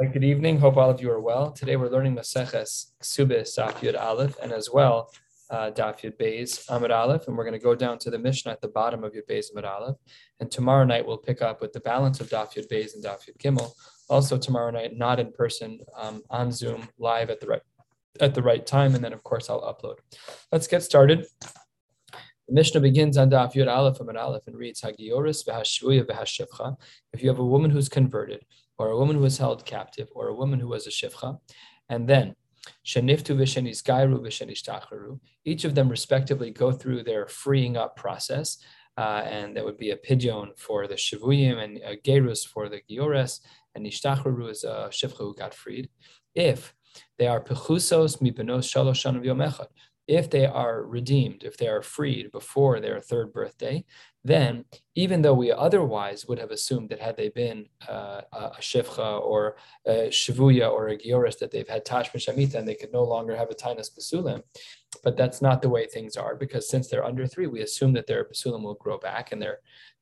Right, good evening. Hope all of you are well. Today we're learning Maseches Ksubis Daf Yud Aleph and as well uh, Daf Yud Beis Amud Aleph, and we're going to go down to the Mishnah at the bottom of Yud Beis Amud Aleph. And tomorrow night we'll pick up with the balance of Daf Yud Beis and Daf Yud Gimel. Also tomorrow night, not in person, um, on Zoom, live at the right at the right time, and then of course I'll upload. Let's get started. The Mishnah begins on Daf Yud Aleph Amud Aleph and reads v'hashivcha. If you have a woman who's converted or a woman who was held captive, or a woman who was a shivcha, and then sheniftu v'shenizgairu v'shenishtacharu, each of them respectively go through their freeing up process, uh, and that would be a pidyon for the shivuyim and a gerus for the giores, and nishtachru is a shivcha who got freed. If they are pechusos mibenos shalosh shanav yom if they are redeemed, if they are freed before their third birthday, then even though we otherwise would have assumed that had they been uh, a shivcha or a shivuya or a gioris, that they've had tash shamita and they could no longer have a tainas basulim, but that's not the way things are because since they're under three, we assume that their basulim will grow back and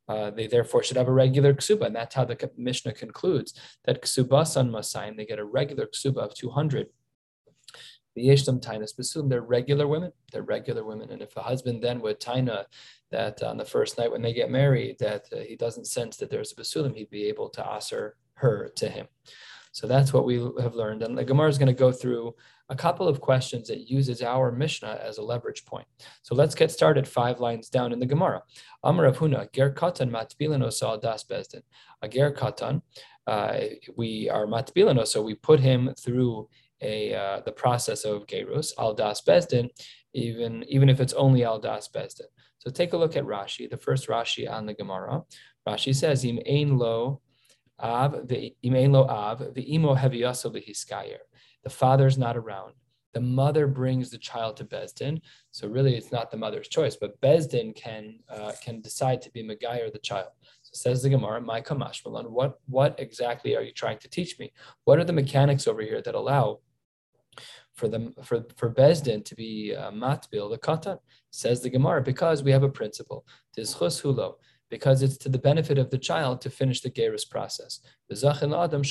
uh, they therefore should have a regular ksuba, and that's how the Mishnah concludes that ksuba san masayim, they get a regular ksuba of 200 they're regular women. They're regular women. And if a husband then would Taina that on the first night when they get married, that uh, he doesn't sense that there's a Basulim, he'd be able to answer her to him. So that's what we have learned. And the Gemara is going to go through a couple of questions that uses our Mishnah as a leverage point. So let's get started five lines down in the Gemara. Amar Rav Huna, Ger Katan Matbilin Osal Das Bezdin. A Ger Katan, uh, we are Matbilin, so we put him through a uh, the process of gerus al das bezdin, even even if it's only al das bezdin. So take a look at Rashi, the first Rashi on the Gemara. Rashi says im ein lo av the im ein lo av the imo heviyaso v'hiskayer. The father's not around. The mother brings the child to Bezdin. So really, it's not the mother's choice, but Bezdin can uh, can decide to be Megayer the child. So says the Gemara, my Kamash what what exactly are you trying to teach me? What are the mechanics over here that allow for them for for Bezdin to be uh, matbil the katan says the Gemara because we have a principle tizchus hulo because it's to the benefit of the child to finish the gerus process. The adam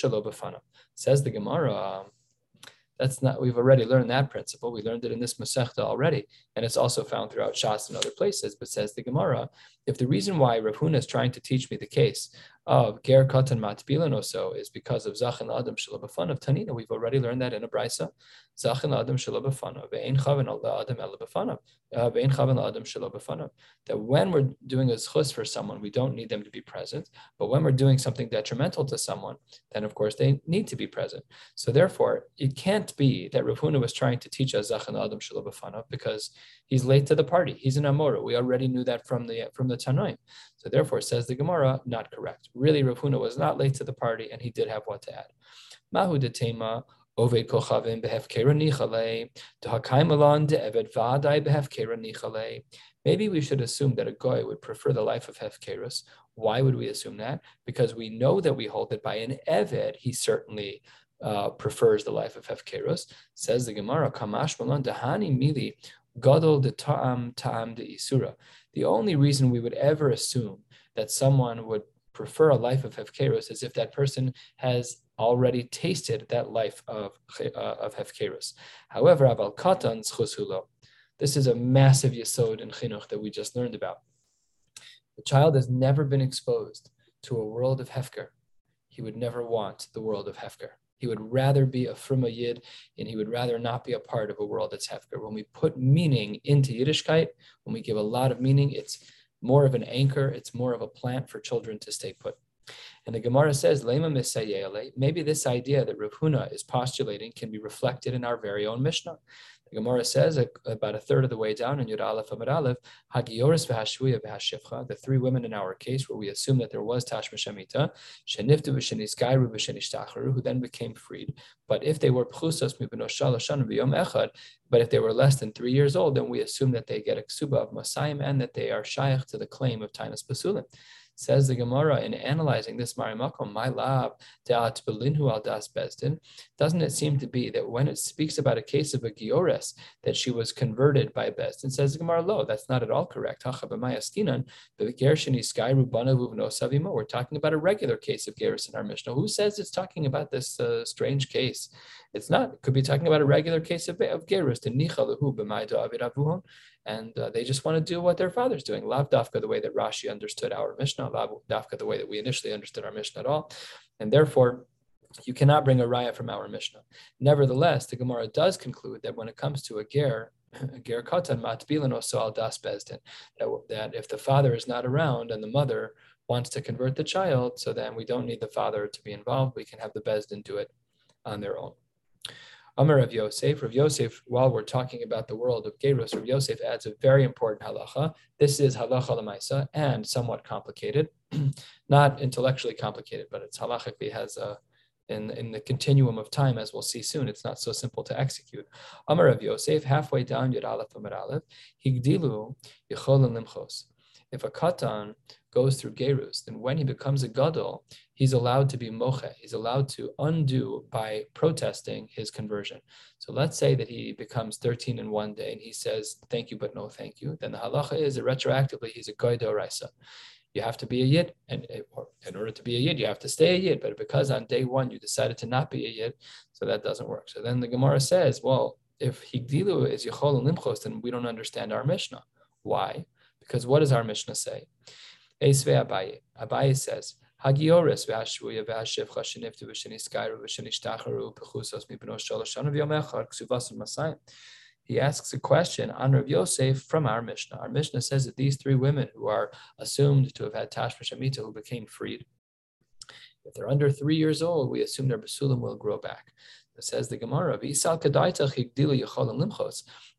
says the Gemara. That's not, we've already learned that principle. We learned it in this Masechta already, and it's also found throughout Shas and other places. But says the Gemara, if the reason why Rav Huna is trying to teach me the case of Ger Katan Matbilan also is because of Zachin Adam Shalabafan of Tanina, we've already learned that in a Brisa. Zachin Adam Shalabafana, Ve'en Chavan Adam Elabafana, uh, Adam. That when we're doing a zchus for someone, we don't need them to be present. But when we're doing something detrimental to someone, then of course they need to be present. So therefore, it can't be that Rav Huna was trying to teach us Zachin Adam Shalabafana because he's late to the party. He's an Amora. We already knew that from the from the Tanoim. Therefore, says the Gemara, not correct. Really, Rav Huna was not late to the party, and he did have what to add. Mahu de tema oved kochavim behefkera nichale dehakaimalon de'eved vadai behefkera nichale. Maybe we should assume that a goy would prefer the life of hefkerus. Why would we assume that? Because we know that we hold that by an eved, he certainly uh, prefers the life of hefkerus. Says the Gemara, kamash malon dehani mili gadol de ta'am ta'am de isura. The only reason we would ever assume that someone would prefer a life of hefkerus is if that person has already tasted that life of, uh, of hefkerus. However, aval katan hulo. This is a massive yesod in chinuch that we just learned about. The child has never been exposed to a world of hefker. He would never want the world of hefker. He would rather be a fruma yid, and he would rather not be a part of a world that's hefker. When we put meaning into Yiddishkeit, when we give a lot of meaning, it's more of an anchor. It's more of a plant for children to stay put. And the Gemara says, Lema maybe this idea that Rav Huna is postulating can be reflected in our very own Mishnah. The Gemara says about a third of the way down in Yud Aleph Amid Aleph, Hagioris v'Hashvuya v'Hashivcha, the three women in our case where we assume that there was Tashma Shemita, Sheniftu v'Shenizgairu v'Shenishtacharu, who then became freed. But if they were Pchusas mibenoshal v'yom echad, but if they were less than three years old, then we assume that they get a ksuba of Masayim and that they are shaykh to the claim of Tainus Basulim. Says the Gemara in analyzing this Marimakom, my lab, De'at Belinhu al Das Bezdin, doesn't it seem to be that when it speaks about a case of a Giores, that she was converted by Bezdin, says the Gemara, lo, that's not at all correct. We're talking about a regular case of Geras in our Mishnah. Who says it's talking about this uh, strange case? It's not. It could be talking about a regular case of, of Gerus, and uh, they just want to do what their father's doing. Lav dafka the way that Rashi understood our Mishnah, lav dafka the way that we initially understood our Mishnah at all, and therefore you cannot bring a raya from our Mishnah. Nevertheless, the Gemara does conclude that when it comes to a ger, ger katan matbilin also al das bezdin, that if the father is not around and the mother wants to convert the child, so then we don't need the father to be involved. We can have the bezdin do it on their own. Amar Rav Yosef. Rav Yosef, while we're talking about the world of Gerus, Rav Yosef adds a very important halacha. This is halacha lemaisa and somewhat complicated, not intellectually complicated, but it's halachically has a in, in the continuum of time, as we'll see soon, it's not so simple to execute. Amar Rav Yosef, halfway down Yud Aleph Amar Aleph, Higdilu Yichol Limchos. If a katan goes through Gerus, then when he becomes a gadol, he's allowed to be moche. He's allowed to undo by protesting his conversion. So let's say that he becomes 13 in one day and he says, thank you, but no thank you. Then the halacha is that retroactively he's a goy raisa. You have to be a yid, and in order to be a yid, you have to stay a yid. But because on day one you decided to not be a yid, so that doesn't work. So then the Gemara says, well, if higdilu is yichol and limchos, then we don't understand our Mishnah. Why? Because what does our Mishnah say? Esve Abaye. Abaye says, Hagioris mibno masayim. He asks a question on Rav Yosef from our Mishnah. Our Mishnah says that these three women who are assumed to have had Tashma Shamita who became freed, if they're under three years old, we assume their basulim will grow back. Says the Gemara,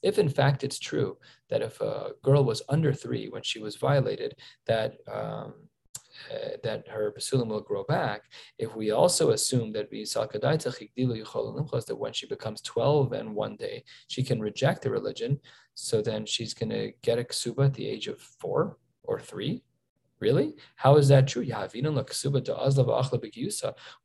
if in fact it's true that if a girl was under three when she was violated, that um, uh, that her basulim will grow back. If we also assume that that when she becomes 12 and one day she can reject the religion, so then she's going to get a ksuba at the age of four or three. Really? How is that true? We're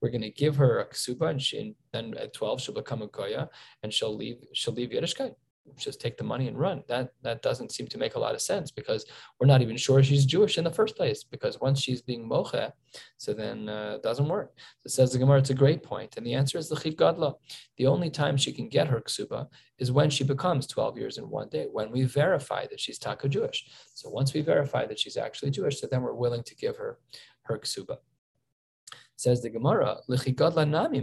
going to give her a ksuba, and she and then at 12 she'll become a goya, and she'll leave she'll leave Yiddishkeit just take the money and run. That that doesn't seem to make a lot of sense because we're not even sure she's Jewish in the first place. Because once she's being moche, so then uh, it doesn't work. So says the Gemara, it's a great point, and the answer is the chiv gadla. The only time she can get her ksuba is when she becomes 12 years in one day, when we verify that she's taka Jewish. So once we verify that she's actually Jewish, so then we're willing to give her her ksuba. Says the Gemara, nami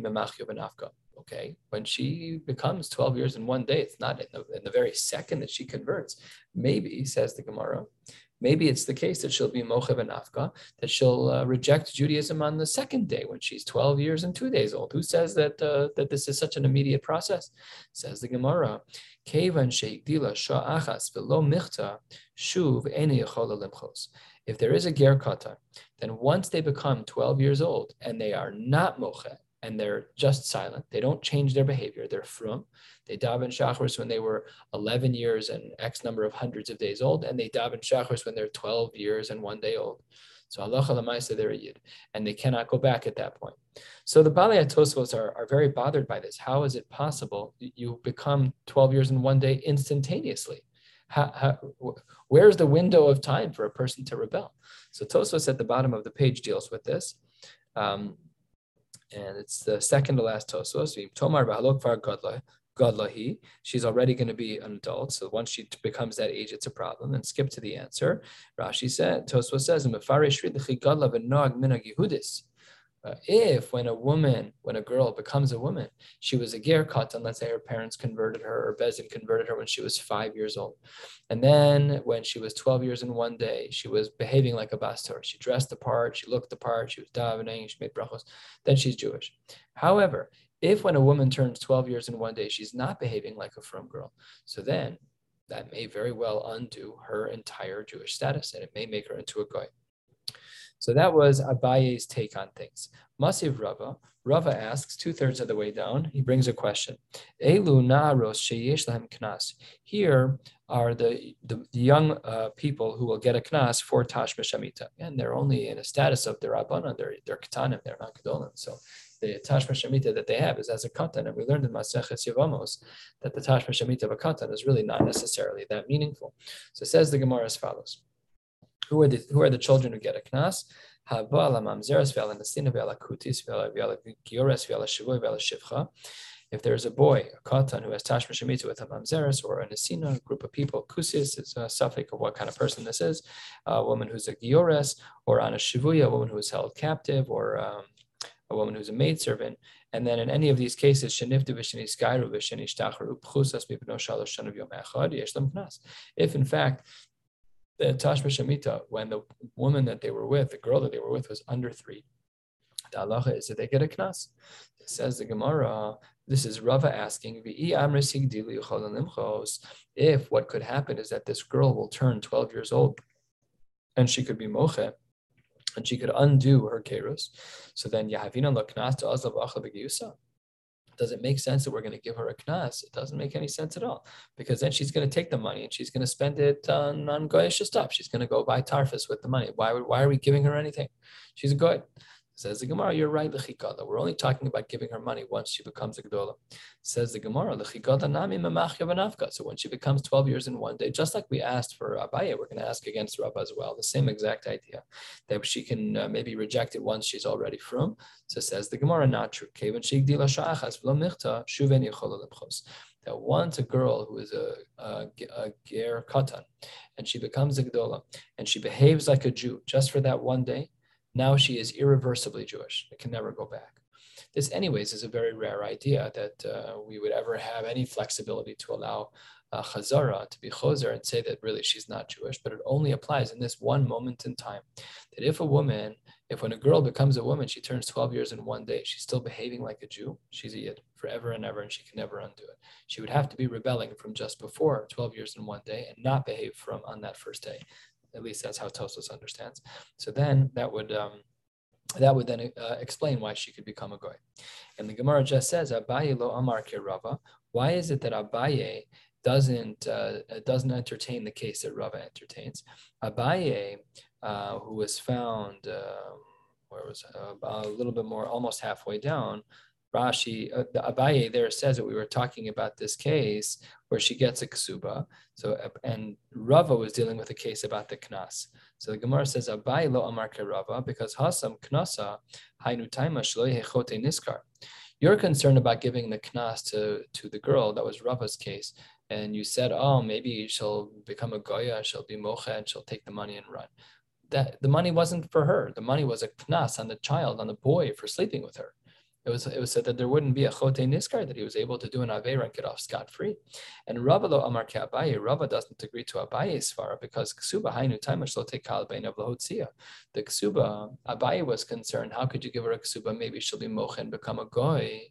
okay? When she becomes 12 years in one day it's not in the, in the very second that she converts. Maybe says the gemara maybe it's the case that she'll be mochev and afka that she'll uh, reject judaism on the second day when she's 12 years and two days old. Who says that uh, that this is such an immediate process? Says the gemara kevan sheikdila sha'achas velo michta shuv eni if there is a ger kata, then once they become 12 years old and they are not moche, and they're just silent. They don't change their behavior. They're frum. They daven shachris when they were 11 years and X number of hundreds of days old, and they daven shachris when they're 12 years and one day old. So Allah lamaisa they're a yid, and they cannot go back at that point. So the Balei Tosfos are, are very bothered by this. How is it possible you become 12 years in one day instantaneously? How, how, where's the window of time for a person to rebel? So Tosfos at the bottom of the page deals with this. Um, and it's the second to last Tosfos. Tomar Godla. Godlahi, she's already going to be an adult. So once she becomes that age, it's a problem. And skip to the answer. Rashi said, Toswa says, uh, if when a woman, when a girl becomes a woman, she was a ger katan, let's say her parents converted her or Bezdin converted her when she was five years old. And then when she was 12 years in one day, she was behaving like a bastor. She dressed the part, she looked the part, she was davening, she made brachos, then she's Jewish. However, if when a woman turns 12 years in one day, she's not behaving like a from girl, so then that may very well undo her entire Jewish status and it may make her into a goy. So that was Abaye's take on things. Masiv Rava. Rava asks two thirds of the way down. He brings a question. Elu na'aros sheyesh lahem knas. Here are the, the, the young uh, people who will get a knas for tashma shamita, and they're only in a status of their rabbanon. They're they're katanim. They're not gedolim. So the tashma shamita that they have is as a katan, and we learned in Maseches Yevamos that the tashma shamita of a katan is really not necessarily that meaningful. So it says the Gemara as follows: Who are the who are the children who get a knas? If there's a boy, a katan, who has tashma shemita with a mamzeres or a nesina, a group of people, kusis is a suffix of what kind of person this is, a woman who's a giores, or on a shivuya, a woman who is held captive, or um, a woman who's a maidservant. And then in any of these cases, if in fact the Tashma Shemita, when the woman that they were with, the girl that they were with, was under three. The halacha is that they get a knas. It says the Gemara, this is Rava asking, if what could happen is that this girl will turn 12 years old and she could be moche, and she could undo her kerus, so then Yahavina lo knas to azlav achla does it make sense that we're going to give her a knas? It doesn't make any sense at all because then she's going to take the money and she's going to spend it on, on goyish stuff. She's going to go buy tarfus with the money. Why, why are we giving her anything? She's good. Says the Gemara, you're right, lechikada. We're only talking about giving her money once she becomes a gedola. Says the Gemara, lechikada nami memachya So when she becomes 12 years in one day, just like we asked for Abaye, we're going to ask against Rabba as well. The same exact idea that she can uh, maybe reject it once she's already from. So says the Gemara, not true. That once a girl who is a, a, a ger katan, and she becomes a gedola, and she behaves like a Jew just for that one day, now she is irreversibly Jewish. It can never go back. This, anyways, is a very rare idea that uh, we would ever have any flexibility to allow uh, Chazara to be Choser and say that really she's not Jewish, but it only applies in this one moment in time. That if a woman, if when a girl becomes a woman, she turns 12 years in one day, she's still behaving like a Jew, she's a Yid forever and ever, and she can never undo it. She would have to be rebelling from just before 12 years in one day and not behave from on that first day. At least that's how Tosfos understands. So then that would um, that would then uh, explain why she could become a goy. And the Gemara just says, Abaye lo amar Rava. Why is it that Abaye doesn't uh, doesn't entertain the case that Rava entertains? Abaye, uh, who was found, uh, where was uh, a little bit more, almost halfway down, Rashi, uh, the Abaye there says that we were talking about this case where she gets a ksuba. So, and Rava was dealing with a case about the knas. So the Gemara says Abaye lo amar Rava because hasam knasa hainu taima hechote niskar. You're concerned about giving the knas to, to the girl. That was Rava's case. And you said, oh, maybe she'll become a goya, she'll be mocha, and she'll take the money and run. That the money wasn't for her. The money was a knas on the child, on the boy for sleeping with her it was it was said that there wouldn't be a chote niskar that he was able to do an avera and get off scot free. And Rava lo amar ke Abaye, Rava doesn't agree to Abaye's svara because ksuba hainu taimish lo tekal bein of. The ksuba Abaye was concerned. How could you give her a ksuba? Maybe she'll be mochen, become a goy.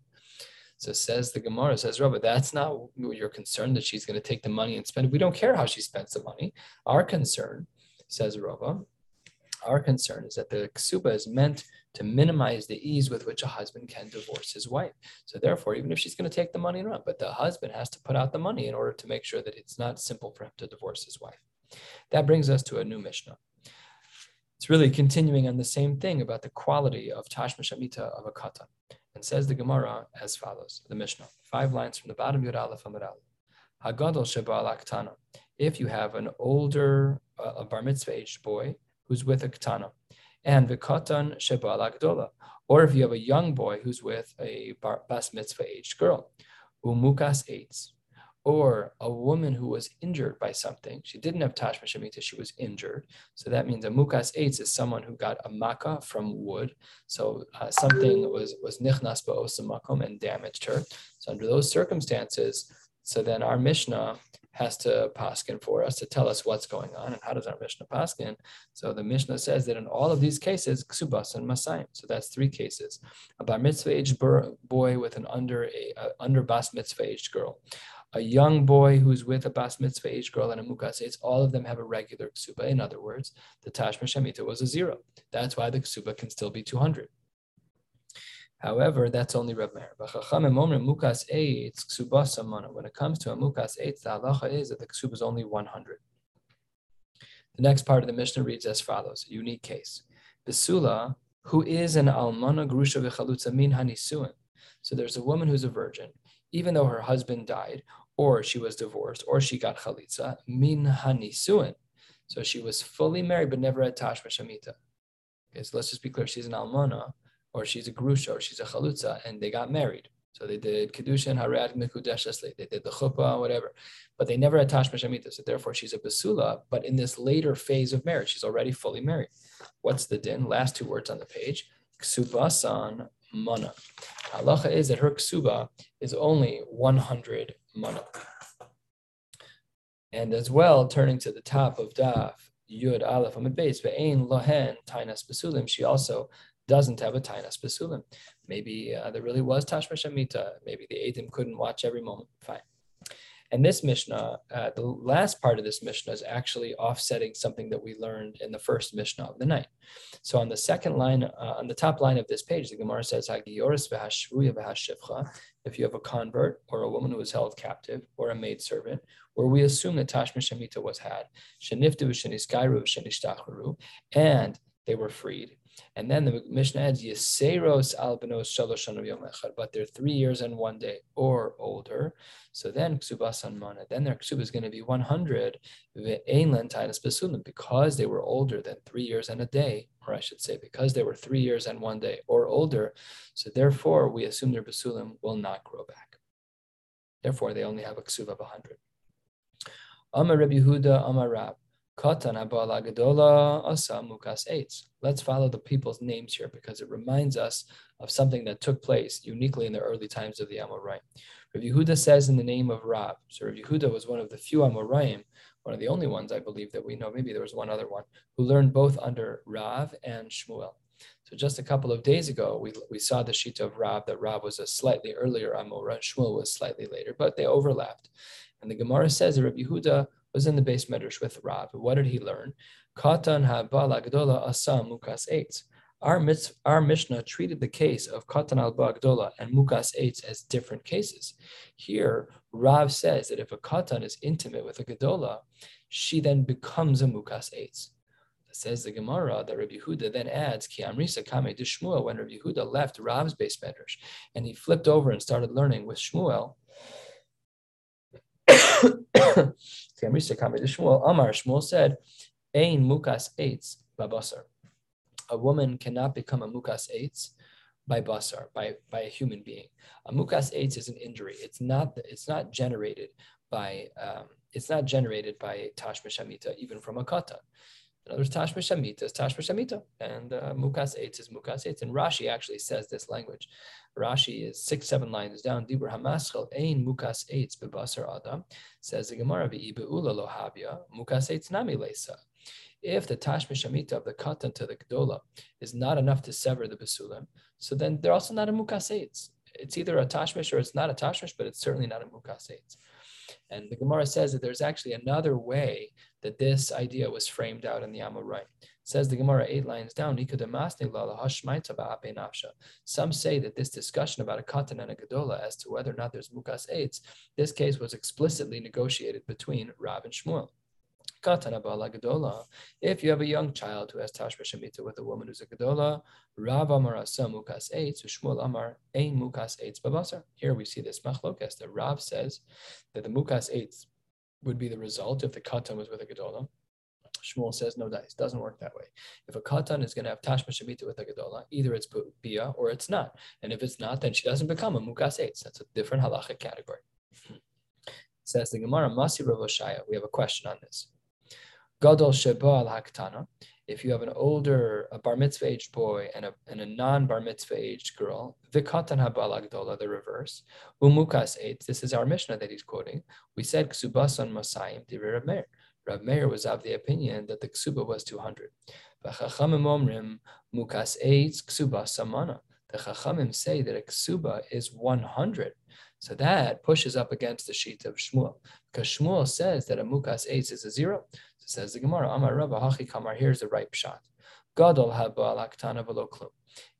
So says the Gemara, says Rava, that's not your concern that she's going to take the money and spend it. We don't care how she spends the money. Our concern, says Rava, our concern is that the ksuba is meant to minimize the ease with which a husband can divorce his wife. So therefore, even if she's going to take the money and run, but the husband has to put out the money in order to make sure that it's not simple for him to divorce his wife. That brings us to a new Mishnah. It's really continuing on the same thing about the quality of Tashma Shamita of a katan. And says the Gemara as follows, the Mishnah, five lines from the bottom, Yud Aleph Amid Aleph. If you have an older, uh, a bar mitzvah aged boy who's with a katana, and v'katan shebal agdola. Or if you have a young boy who's with a bar, bas mitzvah aged girl, umukas eitz. Or a woman who was injured by something. She didn't have tashma shemita, she was injured. So that means a mukas eitz is someone who got a makkah from wood. So uh, something was, was nichnas ba'osamakom and damaged her. So under those circumstances, so then our Mishnah has to paskin for us to tell us what's going on and how does our Mishnah paskin. So the Mishnah says that in all of these cases, ksubas and masayim. So that's three cases: a bar mitzvah aged boy with an under a, a under bas mitzvah aged girl, a young boy who's with a bas mitzvah aged girl and a mukas. It's all of them have a regular ksuba. In other words, the tashma shemita was a zero. That's why the ksuba can still be two hundred. However, that's only Reb Meir. When it comes to a mukas eitz, the halacha is that the ksuba is only 100. The next part of the Mishnah reads as follows: a unique case. Besula, who is an almana grusha v'chalutza min hanisuin. So there's a woman who's a virgin, even though her husband died, or she was divorced, or she got chalitza min hanisuin. So she was fully married but never had tashma shamita. Okay, so let's just be clear: she's an almana or she's a grusha, or she's a chalutza, and they got married. So they did kedushin harad mikudeshesli. They did the chuppah, whatever, but they never had tashma shamita. So therefore, she's a basula. But in this later phase of marriage, she's already fully married. What's the din? Last two words on the page: ksubasan mana. Halacha is that her ksuba is only 100 mana. And as well, turning to the top of daf Yud Aleph Amid Beis Ve'ein Lohen Tainas Basulim. She also doesn't have a tainas besulim. Maybe uh, there really was tashma shamita. Maybe the Eidim couldn't watch every moment. Fine. And this Mishnah, uh, the last part of this Mishnah is actually offsetting something that we learned in the first Mishnah of the night. So on the second line, uh, on the top line of this page, the Gemara says, if you have a convert or a woman who was held captive or a maidservant, where we assume that Tashma Shamita was had, and they were freed, and then the Mishnah adds Yeseros al benos shalosh yom echad, but they're three years and one day or older. So then ksuba mana. Then their ksuba is going to be 100 ve'einlen tainas besulim because they were older than three years and a day, or I should say, because they were three years and one day or older. So therefore, we assume their besulim will not grow back. Therefore, they only have a ksuba of 100. Amar Rabbi Yehuda Amar Rab. Let's follow the people's names here because it reminds us of something that took place uniquely in the early times of the Amoraim. Rav Yehuda says in the name of Rab. So Rav Yehuda was one of the few Amoraim, one of the only ones I believe that we know. Maybe there was one other one who learned both under Rav and Shmuel. So just a couple of days ago, we, we saw the sheet of Rab that Rab was a slightly earlier Amora, Shmuel was slightly later, but they overlapped. And the Gemara says that Rav Yehuda was in the base medrash with Rav. What did he learn? Katan ha'bala gdola asam mukas eitz. Our, our Mishnah treated the case of Katan al Gdola and Mukas Eitz as different cases. Here, Rav says that if a Katan is intimate with a Gdola, she then becomes a Mukas Eitz. Says the Gemara that Rabbi Yehuda then adds Ki Amrisa Kame to Shmuel when Rabbi Yehuda left Rav's base medrash and he flipped over and started learning with Shmuel. Amar Shmuel said, Ein mukas eitz babasar. A woman cannot become a mukas eitz by basar, by, by a human being. A mukas eitz is an injury. It's not it's not generated by um, it's not generated by tashma shamita, even from a kata. In other words, Tashma Shamita and uh, Mukas Eitz is Mukas Eitz. And Rashi actually says this language. Rashi is six, seven lines down. Dibur Hamaschel Ein Mukas Eitz Bebasar Adam says the Gemara Be'ibeula Lohabia Mukas Eitz Nami Lesa. If the Tashma Shamita of the katan to the Gdola is not enough to sever the Basulim, so then they're also not a Mukas Eitz. It's either a Tashmish or it's not a Tashmish, but it's certainly not a Mukas Eitz. And the Gemara says that there's actually another way that this idea was framed out in the Amorai. Says the Gemara eight lines down, Some say that this discussion about a katan and a gadola as to whether or not there's mukas eitz, this case was explicitly negotiated between Rav and Shmuel. If you have a young child who has tashma shemita with a woman who's a gadola, Rav Amar asa mukas eitz, Shmuel Amar ein mukas eitz babasar. Here we see this machlokas that Rav says that the mukas eitz would be the result if the katan was with a gadola. Shmuel says no dice. Doesn't work that way. If a katan is going to have tashma shemita with a gadola, either it's bia or it's not. And if it's not, then she doesn't become a mukas eitz. That's a different halachic category. Says the Gemara, Masi Rav We have a question on this. Gadol sheba al haktana. If you have an older, a bar mitzvah aged boy and a, and a non bar mitzvah aged girl, vikatan habal agdola, the reverse. Umukas eitz. This is our Mishnah that he's quoting. We said ksubasan masayim di Rav Meir. Rav Meir was of the opinion that the ksuba was 200. V'chachamim omrim mukas eitz ksuba samana. The chachamim say that a ksuba is 100. So that pushes up against the sheet of Shmuel, because Shmuel says that a mukas eitz is a zero. Says the Gemara, Amar Rabba Hachi Kamar, here's the right shot. Gadol haba laktana velo klum.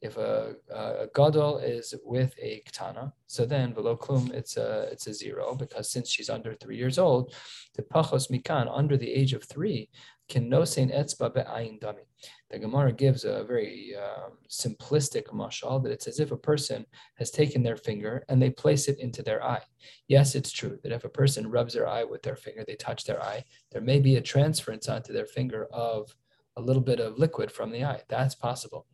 If a, a gadol is with a ktana, so then velo klum it's a it's a zero because since she's under three years old, the pachos mikan under the age of three can no sein etzba be'ayin dami. The Gemara gives a very um, simplistic mashal that it's as if a person has taken their finger and they place it into their eye. Yes, it's true that if a person rubs their eye with their finger, they touch their eye, there may be a transference onto their finger of a little bit of liquid from the eye. That's possible.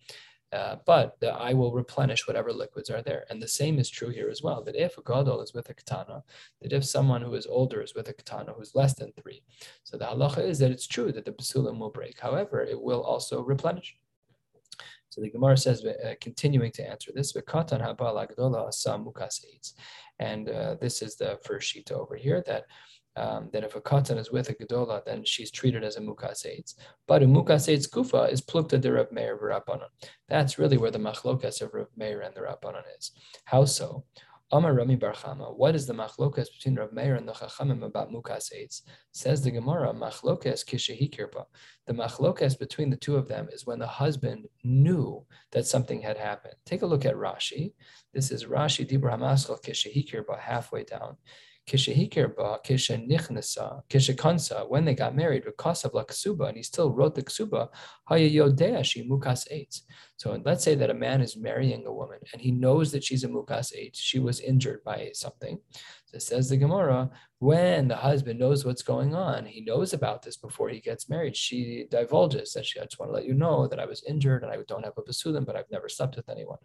Uh, but the eye will replenish whatever liquids are there. And the same is true here as well, that if a gadol is with a katana, that if someone who is older is with a katana who is less than three, so the halacha is that it's true that the basulim will break. However, it will also replenish. So the Gemara says, uh, continuing to answer this, and uh, this is the first sheet over here that um, that if a katan is with a gedola, then she's treated as a mukas eitz. But a mukas eitz kufa is plukta de Rav Meir v'Rabbanon. That's really where the machlokas of Rav Meir and the Rabbanon is. How so? Amar Rami Barchama, what is the machlokas between Rav Meir and the Chachamim about mukas eitz? Says the Gemara, machlokas kishehikirpa. The machlokas between the two of them is when the husband knew that something had happened. Take a look at Rashi. This is Rashi Dibra Hamaskal kishehikirpa halfway down. Kishahikirba, Kisha Nichnasa, Kisha Kansa, when they got married, because of La Ksuba, and he still wrote the Ksuba, Haya Yodea, she Mukas Eitz. So let's say that a man is marrying a woman and he knows that she's a mukas eitz. She was injured by something. So says the Gemara, when the husband knows what's going on, he knows about this before he gets married. She divulges that she, I just want to let you know that I was injured and I don't have a basulim, but I've never slept with anyone.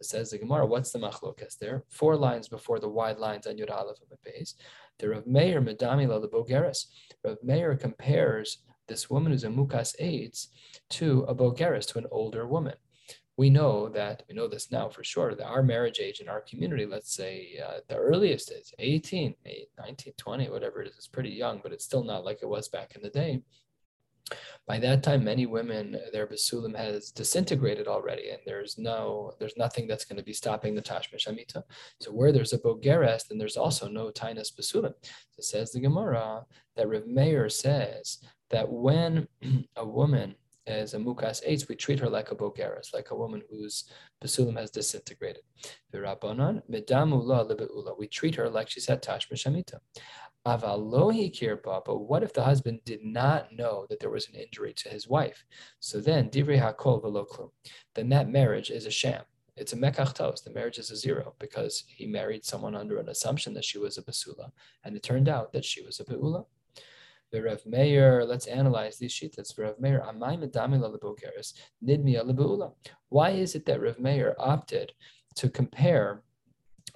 So says the Gemara, what's the machlokas there? Four lines before the wide lines on Yud Aleph of the base. The Rav Meir Medami La Bogeres. Rav Meir compares this woman who's a mukas eitz to a bogeres, to an older woman we know that we know this now for sure that our marriage age in our community let's say uh, the earliest is 18 19 20 whatever it is it's pretty young but it's still not like it was back in the day. By that time many women their basulim has disintegrated already and there's no there's nothing that's going to be stopping the tashmish amita so where there's a bogeres then there's also no tainus basulim. So says the gemara that Rav Meir says that when a woman as a mukas eitz, we treat her like a bogeres, like a woman whose basulim has disintegrated. We treat her like she's had tash shamita. Avalohi kirpa, but what if the husband did not know that there was an injury to his wife? So then, divrei hakol v'lo Then that marriage is a sham. It's a mekach. The marriage is a zero because he married someone under an assumption that she was a basula, and it turned out that she was a beula. Rav Meir, let's analyze these shitas. Rav Meir, amay medami lalabogeres, nidmi alabeula. Why is it that Rav Meir opted to compare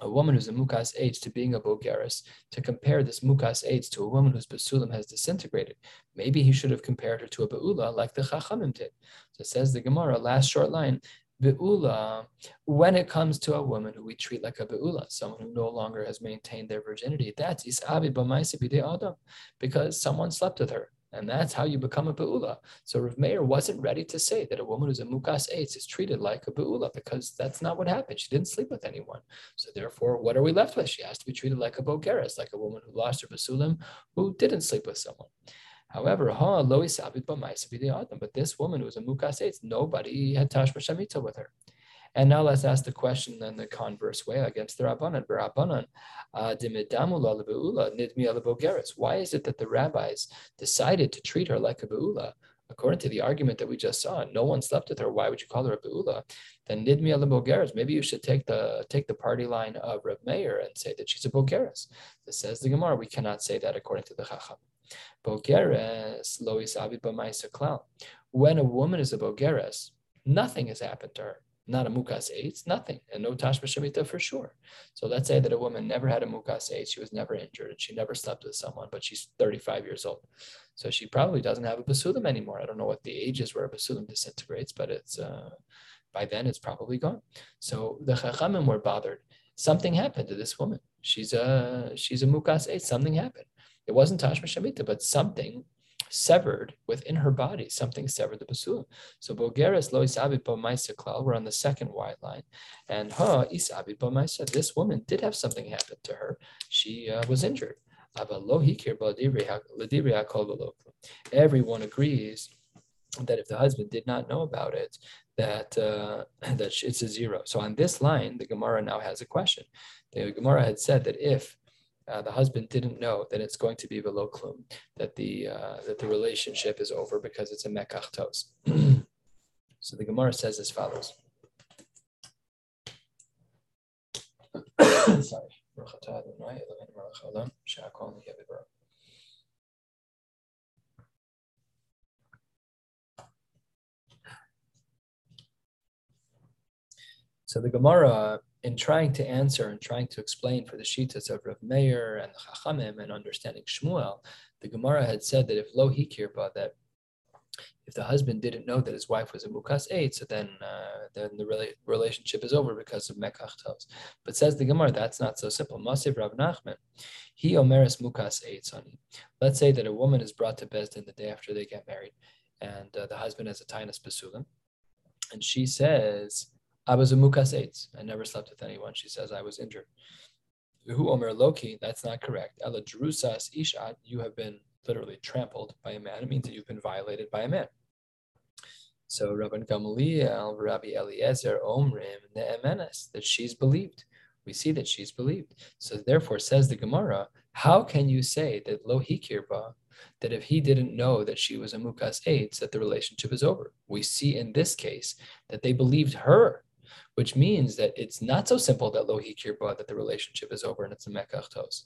a woman who's a mukas eitz to being a bogeres, to compare this mukas eitz to a woman whose basulim has disintegrated. Maybe he should have compared her to a beula like the chachamim did. So says the Gemara, last short line, Be'ula, when it comes to a woman who we treat like a be'ula, someone who no longer has maintained their virginity, that's isabi b'maisi adam, because someone slept with her. And that's how you become a be'ula. So Rav Meir wasn't ready to say that a woman who's a mukas eitz is treated like a be'ula because that's not what happened. She didn't sleep with anyone. So therefore, what are we left with? She has to be treated like a bogeres, like a woman who lost her basulim, who didn't sleep with someone. However, ha but this woman was a mukas nobody had tashma shamita with her. And now let's ask the question in the converse way against the Rabbanan. Uh, Why is it that the rabbis decided to treat her like a beula? According to the argument that we just saw, no one slept with her. Why would you call her a beula? Then nidmi bogeres. Maybe you should take the take the party line of Reb Meir and say that she's a bogeres. This says the Gemara. We cannot say that according to the Chacham. Bogeres lo isavid klal. When a woman is a bogeres, nothing has happened to her. Not a mukas nothing, and no tashma shemita for sure. So let's say that a woman never had a mukas she was never injured, and she never slept with someone, but she's 35 years old. So she probably doesn't have a basulim anymore. I don't know what the age is where a basulim disintegrates, but it's uh, by then it's probably gone. So the chachamim were bothered. Something happened to this woman. She's a she's a mukas. Something happened. It wasn't Tashma Shemitah, but something severed within her body, something severed the basula. So Bogeres lo isabit b'maisa klal, we're on the second wide line. And ha isabit b'maisa, this woman did have something happen to her. She uh, was injured. Everyone agrees that if the husband did not know about it, that uh, that it's a zero. So on this line, the Gemara now has a question. The Gemara had said that if uh, the husband didn't know that it's going to be below klum, that the uh, that the relationship is over because it's a mekachtos. so the Gemara says as follows. Sorry. So the Gemara, in trying to answer and trying to explain for the Shitas of Rav Meir and Chachamim and understanding Shmuel, the Gemara had said that if lo hikirba, that if the husband didn't know that his wife was a mukas eitz, so then uh, then the rela- relationship is over because of mekach tos. But says the Gemara, that's not so simple. Masiv Rav Nachman, he omeres mukas eitz sani. Let's say that a woman is brought to Bezdin the day after they get married, and uh, the husband has a tainus basulim, and she says I was a mukas. I never slept with anyone. She says I was injured. Who omer loki? That's not correct. Ela drusas ishat. You have been literally trampled by a man. It means that you've been violated by a man. So Rabban Gamaliel, Rabbi Eliezer, Omrim, Ne'emenes, that she's believed. We see that she's believed. So therefore, says the Gemara, how can you say that lo hikirba, that if he didn't know that she was a mukas eitz, that the relationship is over? We see in this case that they believed her which means that it's not so simple that lo kirba that the relationship is over and it's a mekach tos.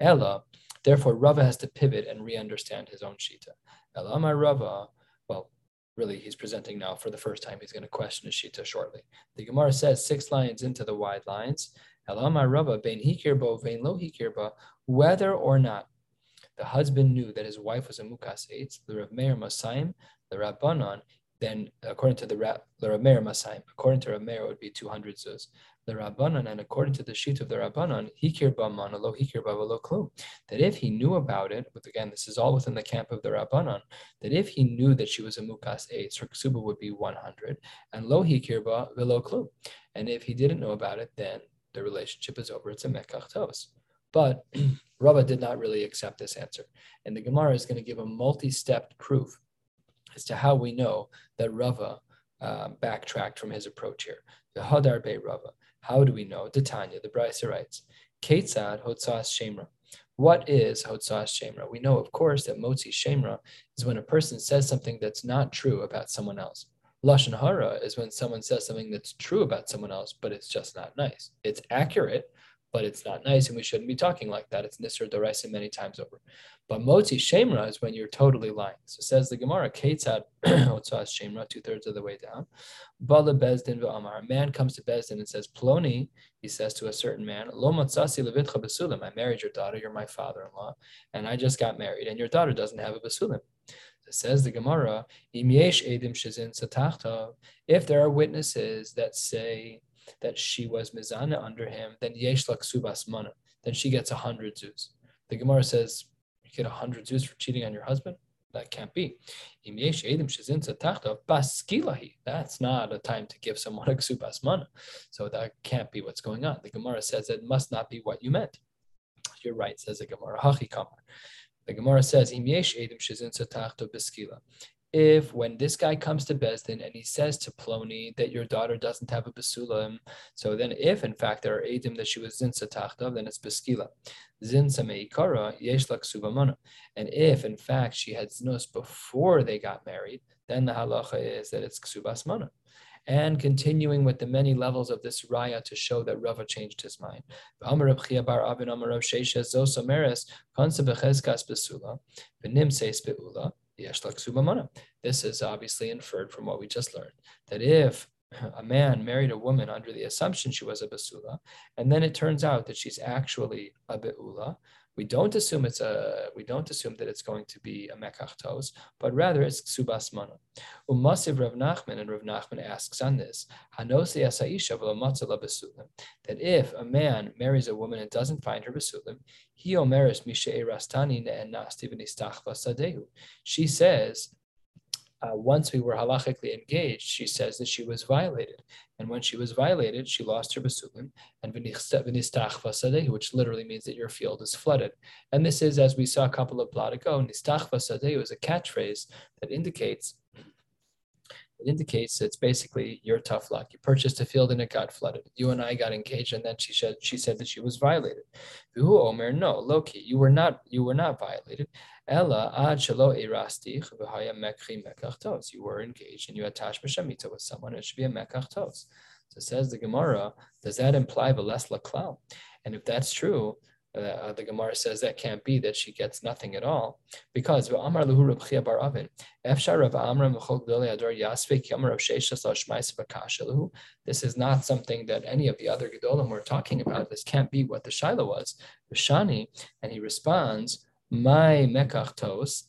Ella, therefore, Rava has to pivot and re-understand his own shita. Ella my Rava, well, really, he's presenting now for the first time. He's going to question his shita shortly. The Gemara says six lines into the wide lines. Ella my Rava, bein hikirbo, vein lo hikirba, whether or not the husband knew that his wife was a mukas eitz, the Rav Meir Masayim, the Rabbanon, then according to the, Ra- the Rameir Masaim, according to Rameir, it would be 200 zuz. The Rabbanon, and according to the sheet of the Rabbanon, hikir b'man lo hikir b'avalo klum. That if he knew about it, but again, this is all within the camp of the Rabbanon, that if he knew that she was a mukas eitz, her ksuba would be 100, and lo hikir b'avalo klum. And if he didn't know about it, then the relationship is over. It's a mekach tos. But Rava did not really accept this answer. And the Gemara is going to give a multi-step proof as to how we know that Rava uh, backtracked from his approach here. The Hadar Be Rava. How do we know? The Tanya, the Brisa writes, Ketzad Hotzas Shemra. What is Hotzas Shemra? We know, of course, that Motzi Shemra is when a person says something that's not true about someone else. Lashon Hara is when someone says something that's true about someone else, but it's just not nice. It's accurate, but it's not nice, and we shouldn't be talking like that. It's Nisr Doraisa many times over. But Motzi Shemra is when you're totally lying. So says the Gemara, Ketzad Otzas Shemra, two thirds of the way down. Bala Bezdin Amar. A man comes to Bezdin and says, Ploni, he says to a certain man, Lo Motzasi Levitcha Basulim. I married your daughter, you're my father in law, and I just got married, and your daughter doesn't have a Basulim. So says the Gemara, If there are witnesses that say that she was mizana under him, then yesh subas mana. Then she gets a hundred zuz. The Gemara says, you get a hundred zuz for cheating on your husband? That can't be. That's not a time to give someone a ksubas mana. So that can't be what's going on. The Gemara says it must not be what you meant. You're right, says the Gemara. The Gemara says, if when this guy comes to Bezdin and he says to Ploni that your daughter doesn't have a basulam, so then if in fact there are edim that she was zinsa tachtav, then it's beskila. Zinsa meikara yesh subamana. And if in fact she had znus before they got married, then the halacha is that it's ksubas mana and continuing with the many levels of this raya to show that Rava changed his mind. This is obviously inferred from what we just learned that if a man married a woman under the assumption she was a basula, and then it turns out that she's actually a beula, we don't assume it's a we don't assume that it's going to be a mekach but rather it's ksubas mana. Umasiv Rav Nachman and Rav Nachman asks on this that if a man marries a woman and doesn't find her basulim, he omeris rastani and nasti She says uh, once we were halachically engaged, she says that she was violated. And when she was violated, she lost her basulim, and which literally means that your field is flooded. And this is, as we saw a couple of blot ago, nistach vasadeh is a catchphrase that indicates It indicates it's basically your tough luck. You purchased a field and it got flooded. You and I got engaged, and then she said she said that she was violated. Omer, no, Loki, you were not you were not violated. Ella ad shelo You were engaged and you attached b'shamita with someone. It should be a mekach tos. So says the Gemara, does that imply veles laklal? And if that's true, uh, the Gemara says that can't be that she gets nothing at all because this is not something that any of the other gedolim were talking about. This can't be what the shaila was. Shani, and he responds, "My mekach tos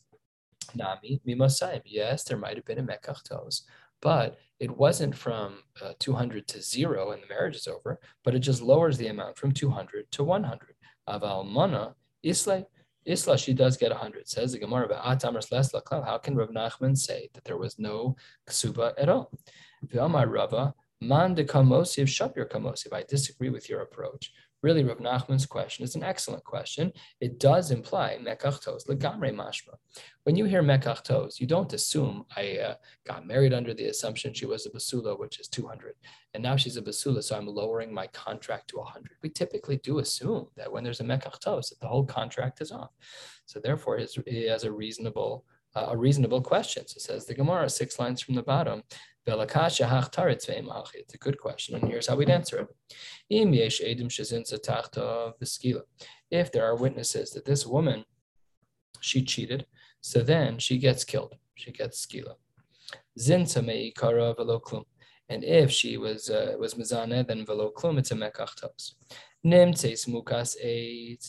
nami mimosayim." Yes, there might have been a mekach tos, but it wasn't from uh, 200 to zero and the marriage is over, but it just lowers the amount from 200 to 100. Aval Mana, Isla, Isla, she does get 100. Says the Gemara, how can Rav Nachman say that there was no ksuba at all? V'amar Rava, man de kamosiv shapir kamosiv. I disagree with your approach. Really, Rav Nachman's question is an excellent question. It does imply mekachtos legamre mashma. When you hear mekachtos, you don't assume I uh, got married under the assumption she was a basula, which is 200, and now she's a basula, so I'm lowering my contract to 100. We typically do assume that when there's a mekachtos, that the whole contract is off. So therefore, he has a reasonable uh, a reasonable question. So it says the Gemara, six lines from the bottom. It's a good question, and here's how we'd answer it. If there are witnesses that this woman, she cheated, so then she gets killed. She gets skila. And if she was uh, was mizane, then velo klum, it's a mekachtos. Nimtzeis mukas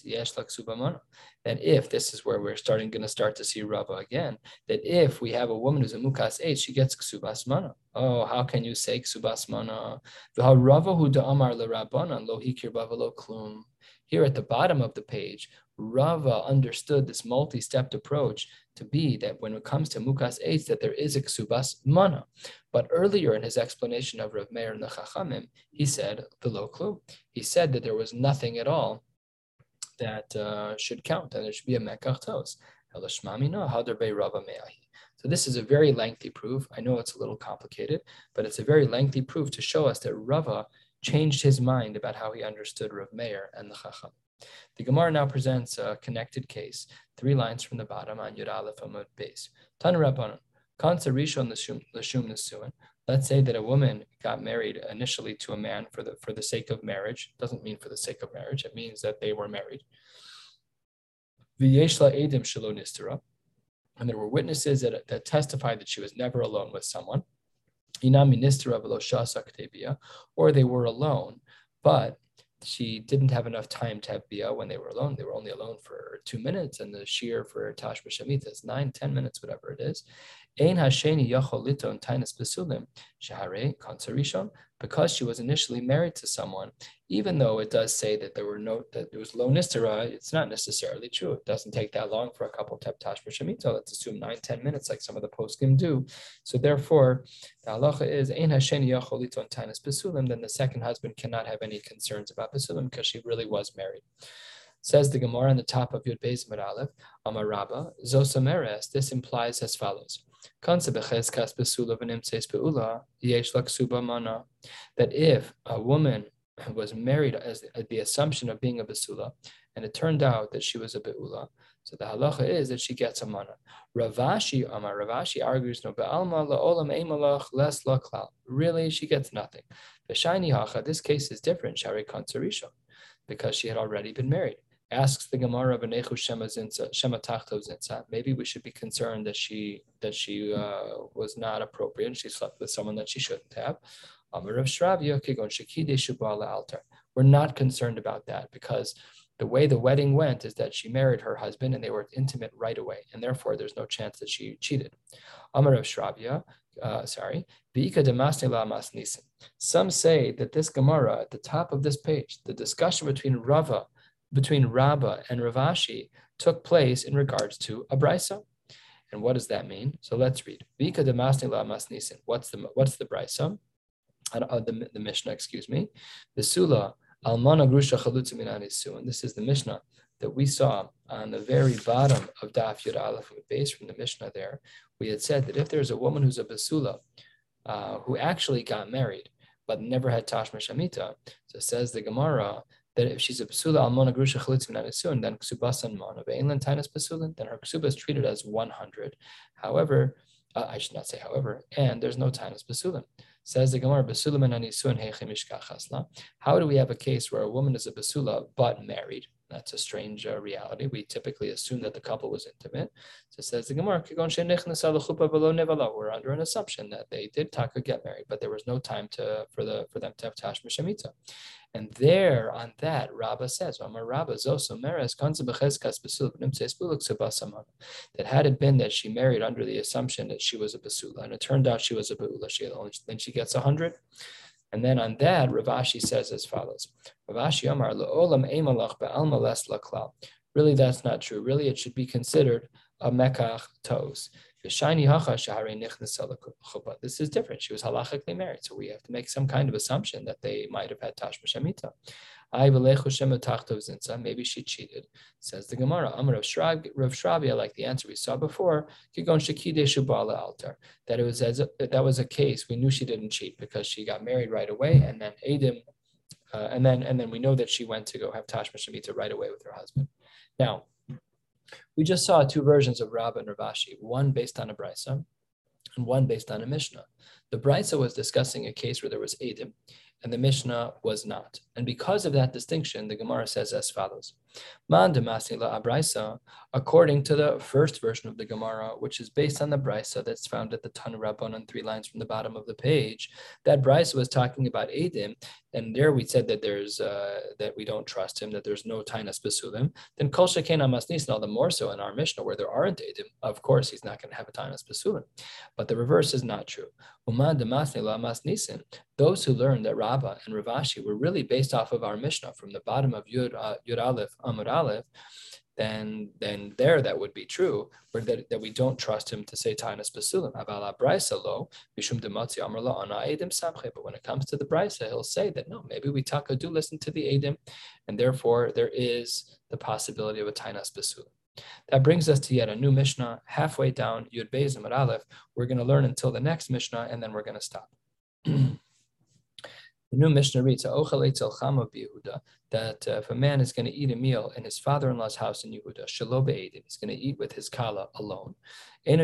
yesh subamana. That if this is where we're starting going to start to see Rava again, that if we have a woman who's a mukas eitz, she gets ksubas mana. Oh, how can you say ksubas mana? V'ha Rava hu da'amar le'rabbanan lo hikir klum. Here at the bottom of the page, Rava understood this multi-stepped approach to be that when it comes to mukas eitz, that there is a ksubas mana. But earlier in his explanation of Rav Meir and the Chachamim, he said the low clue. He said that there was nothing at all that uh, should count, and it should be a mekach tos. So this is a very lengthy proof. I know it's a little complicated, but it's a very lengthy proof to show us that Rava changed his mind about how he understood Rav Meir and the Chacham. The Gemara now presents a connected case, three lines from the bottom on Yud Aleph Amud Beis. Tan Rabbanon, Kansa Rishon Lashum Nisuin. Let's say that a woman got married initially to a man for the for the sake of marriage. Doesn't mean for the sake of marriage. It means that they were married. V'yeshla edim shelo nistera. And there were witnesses that, that testified that she was never alone with someone. Or they were alone, but she didn't have enough time to have bia when they were alone. They were only alone for two minutes, and the shear for tash b'shamita is nine, ten minutes, whatever it is. Ein hasheni liton tainas besulim shahare konserishon. Because she was initially married to someone, even though it does say that there were no that there was low nistera, it's not necessarily true. It doesn't take that long for a couple teptash b'shamita. Let's assume nine, ten minutes, like some of the poskim do. So therefore, the halacha is ein hasheni yachol liton tainas besulim. Then the second husband cannot have any concerns about besulim because she really was married. Says the Gemara on the top of Yud Beis Aleph, Amarabba, Zosameres, this implies as follows. That if a woman was married as the assumption of being a basula, and it turned out that she was a beula, so the halacha is that she gets a mana. Rav Ashi Amar Rav Ashi argues no be'alma la'olam eimalach les laklal. Really, she gets nothing. Shiny hacha, this case is different. Shari kansarisha, because she had already been married. Asks the Gemara of Shema Shema Tachto Zinsa. Maybe we should be concerned that she that she uh, was not appropriate. She slept with someone that she shouldn't have. Amar of Shravia Kigon Shekide Shubala Altar. We're not concerned about that because the way the wedding went is that she married her husband and they were intimate right away, and therefore there's no chance that she cheated. Amar of Shravya, uh, sorry, Some say that this Gemara at the top of this page, the discussion between Rava between Rabbah and Rav Ashi took place in regards to a. And what does that mean? So let's read. Vika de masni What's the what's the brisa? Uh, the, the Mishnah, excuse me. The Sula almana grusha chalutza minanisu. And this is the Mishnah that we saw on the very bottom of Daf Yud Aleph Beis from the Mishnah there. We had said that if there's a woman who's a basula, uh, who actually got married but never had tashma shamita. So says the Gemara that if she's a basula almona grusha chalitzim nanisun, then ksubas and mana ve'inlan tainas basulin, then her ksuba is treated as 100. However, uh, I should not say however, and there's no tainas basulin. Says the Gemara, basulim and anisun heichim How do we have a case where a woman is a basula but married? That's a strange uh, reality. We typically assume that the couple was intimate. So says the Gemara, we're under an assumption that they did taka get married, but there was no time to for the for them to have tashma shemita. And there on that, Rabbah says, that had it been that she married under the assumption that she was a basula, and it turned out she was a beula, she only, then she gets a hundred. And then on that, Rav Ashi says as follows: Rav Ashi Amar le'olam eimalach be'alma les laklal. Really, that's not true. Really, it should be considered a mekach toes. This is different. She was halachically married, so we have to make some kind of assumption that they might have had tashma shemita. Maybe she cheated. Says the Gemara. Rav Shrabi, like the answer we saw before, that it was as a, that was a case. We knew she didn't cheat because she got married right away, and then Adim, uh, and then and then we know that she went to go have tashma shemita right away with her husband. Now, we just saw two versions of Rabbah and Rav Ashi, one based on a brisa and one based on a Mishnah. The brisa was discussing a case where there was Adim, and the Mishnah was not. And because of that distinction, the Gemara says as follows. Mandamasi la abraisa, according to the first version of the Gemara, which is based on the Brisa that's found at the Tanu Rabbanon, three lines from the bottom of the page, that Brisa was talking about Edim, and there we said that there's uh, that we don't trust him, that there's no tainas besulim. Then kol shekena masnis, all the more so in our Mishnah where there aren't Edim, of course he's not going to have a tainas besulim. But the reverse is not true. Those who learned that Rabbah and Rav Ashi were really based off of our Mishnah from the bottom of Yud, uh, Yud Aleph, Amud Aleph, then then there that would be true, but that, that we don't trust him to say Tainas Basulim. But when it comes to the Brisa, he'll say that no, maybe we taka do listen to the Edim, and therefore there is the possibility of a Tainas Basulim. That brings us to yet a new Mishnah, halfway down Yud Beis Amud Aleph. We're going to learn until the next Mishnah, and then we're going to stop. The new Mishnah reads, that uh, if a man is going to eat a meal in his father-in-law's house in Yehuda, Shalo he's going to eat with his kala alone. Then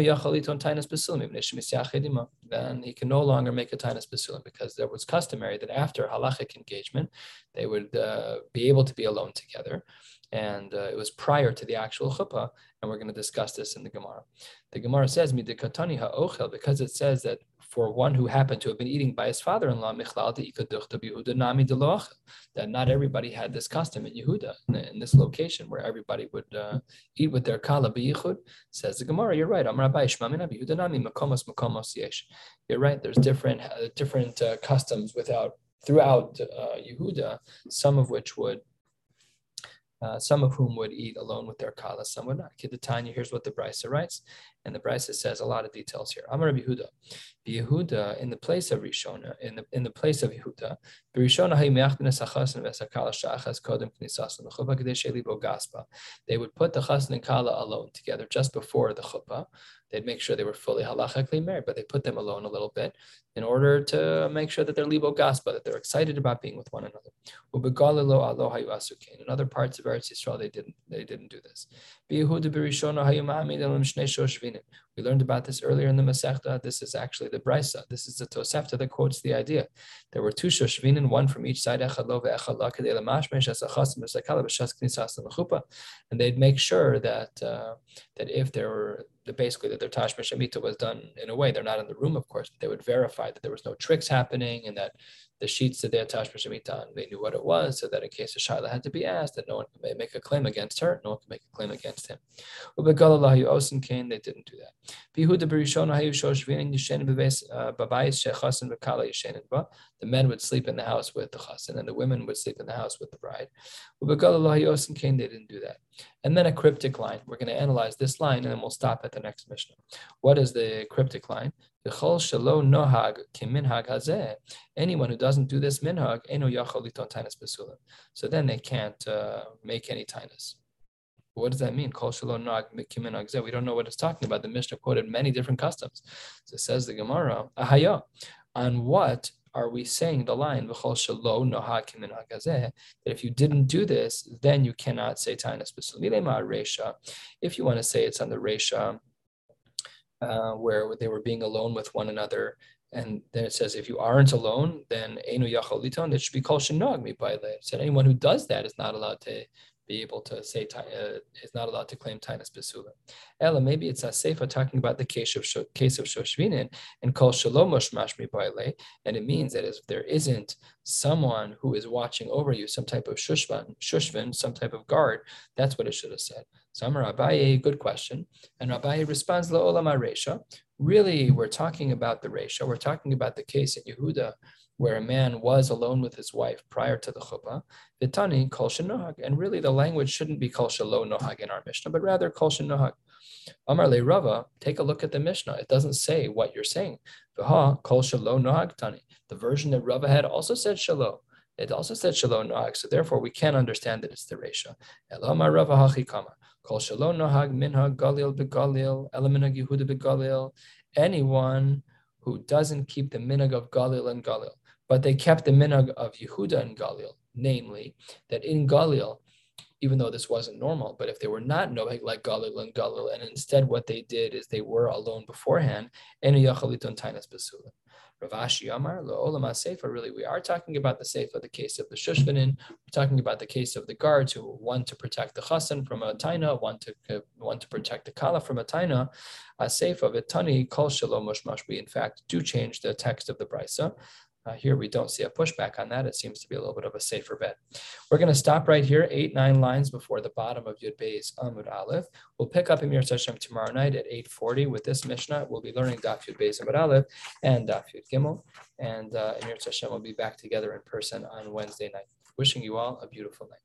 he can no longer make a tainas basulim because there was customary that after halachic engagement, they would uh, be able to be alone together. And uh, it was prior to the actual chuppah, and we're going to discuss this in the Gemara. The Gemara says, because it says that for one who happened to have been eating by his father-in-law, that not everybody had this custom in Yehuda, in this location where everybody would uh, eat with their kala biyichud. Says the Gemara, you're right. You're right. There's different uh, different uh, customs without throughout uh, Yehuda, some of which would uh, some of whom would eat alone with their kala, some would not. Tanya, here's what the Brisa writes. And the Brisa says a lot of details here. Amar Yehuda. Yehuda, in the place of Rishona, in the in the place of Yehuda, they would put the chassan and kala alone together just before the chuppah. They'd make sure they were fully halachically married, but they put them alone a little bit in order to make sure that they're libo gaspa, that they're excited about being with one another. In other parts of Eretz Yisrael, they didn't they didn't do this. We learned about this earlier in the Masechta. This is actually the Brisa. This is the Tosefta that quotes the idea. There were two shoshvinin, one from each side, and they'd make sure that uh, that if there were basically that their tashma shemita was done in a way. They're not in the room, of course, but they would verify that there was no tricks happening and that the sheets that they attached Mishamitan, they knew what it was, so that in case a Shaila had to be asked, that no one could make a claim against her, no one could make a claim against him. They didn't do that. Uh, the men would sleep in the house with the chassan, and the women would sleep in the house with the bride. Cain, they didn't do that. And then a cryptic line. We're going to analyze this line, and then we'll stop at the next Mishnah. What is the cryptic line? Anyone who doesn't do this minhag, tainas. So then they can't uh, make any tainas. What does that mean? We don't know what it's talking about. The Mishnah quoted many different customs. So it says the Gemara, Ahaya, on what are we saying the line that if you didn't do this, then you cannot say resha. If you want to say it's on the resha, uh, where they were being alone with one another, and then it says if you aren't alone, then enu yacholiton. It should be called shenag mi It said anyone who does that is not allowed to be able to say uh, is not allowed to claim tainus besula. Ella, maybe it's a sefer talking about the case of case of shoshvinin and kol shalom mashmi baile, and it means that if there isn't someone who is watching over you, some type of shushvan, shushvin, some type of guard, that's what it should have said. So Amar Abaye, good question, and Abaye responds la olam resha. Really, we're talking about the resha. We're talking about the case in Yehuda where a man was alone with his wife prior to the chuppah, vitani kol nohag. And really, the language shouldn't be kol shalo nohag in our Mishnah, but rather kol nohag. Amar le Rava, take a look at the Mishnah. It doesn't say what you're saying. V'ha kol shalo nohag tani. The version that Rava had also said shalo. It also said shalo nohag. So therefore, we can't understand that it's the resha. Elama Rava hachi kama. Kol shalo nohag minhag galil begalil. Elaminag Yehuda begalil. Anyone who doesn't keep the minhag of galil and galil but they kept the minhag of Yehuda and Galil, namely that in Galil, even though this wasn't normal, but if they were not knowing like Galil and Galil, and instead what they did is they were alone beforehand, Enu Yachalitun Tainas Basula. Rav Ashi Amar, Lo'olama Sefer, really, we are talking about the Sefer, the case of the Shushvanin. We're talking about the case of the guards who want to protect the Chassan from a Taina, want to uh, to protect the Kala from a Taina. A Sefer, Vitani, Kol Shalom Mushmash. We, in fact, do change the text of the Brisa. Uh, here we don't see a pushback on that. It seems to be a little bit of a safer bet. We're going to stop right here, eight, nine lines before the bottom of Yud Beis Amud Aleph. We'll pick up Emir Hashem tomorrow night at 8.40 with this Mishnah. We'll be learning Daf Yud Beis Amud Aleph and Daf Yud Gimel. And uh, Emir will be back together in person on Wednesday night. Wishing you all a beautiful night.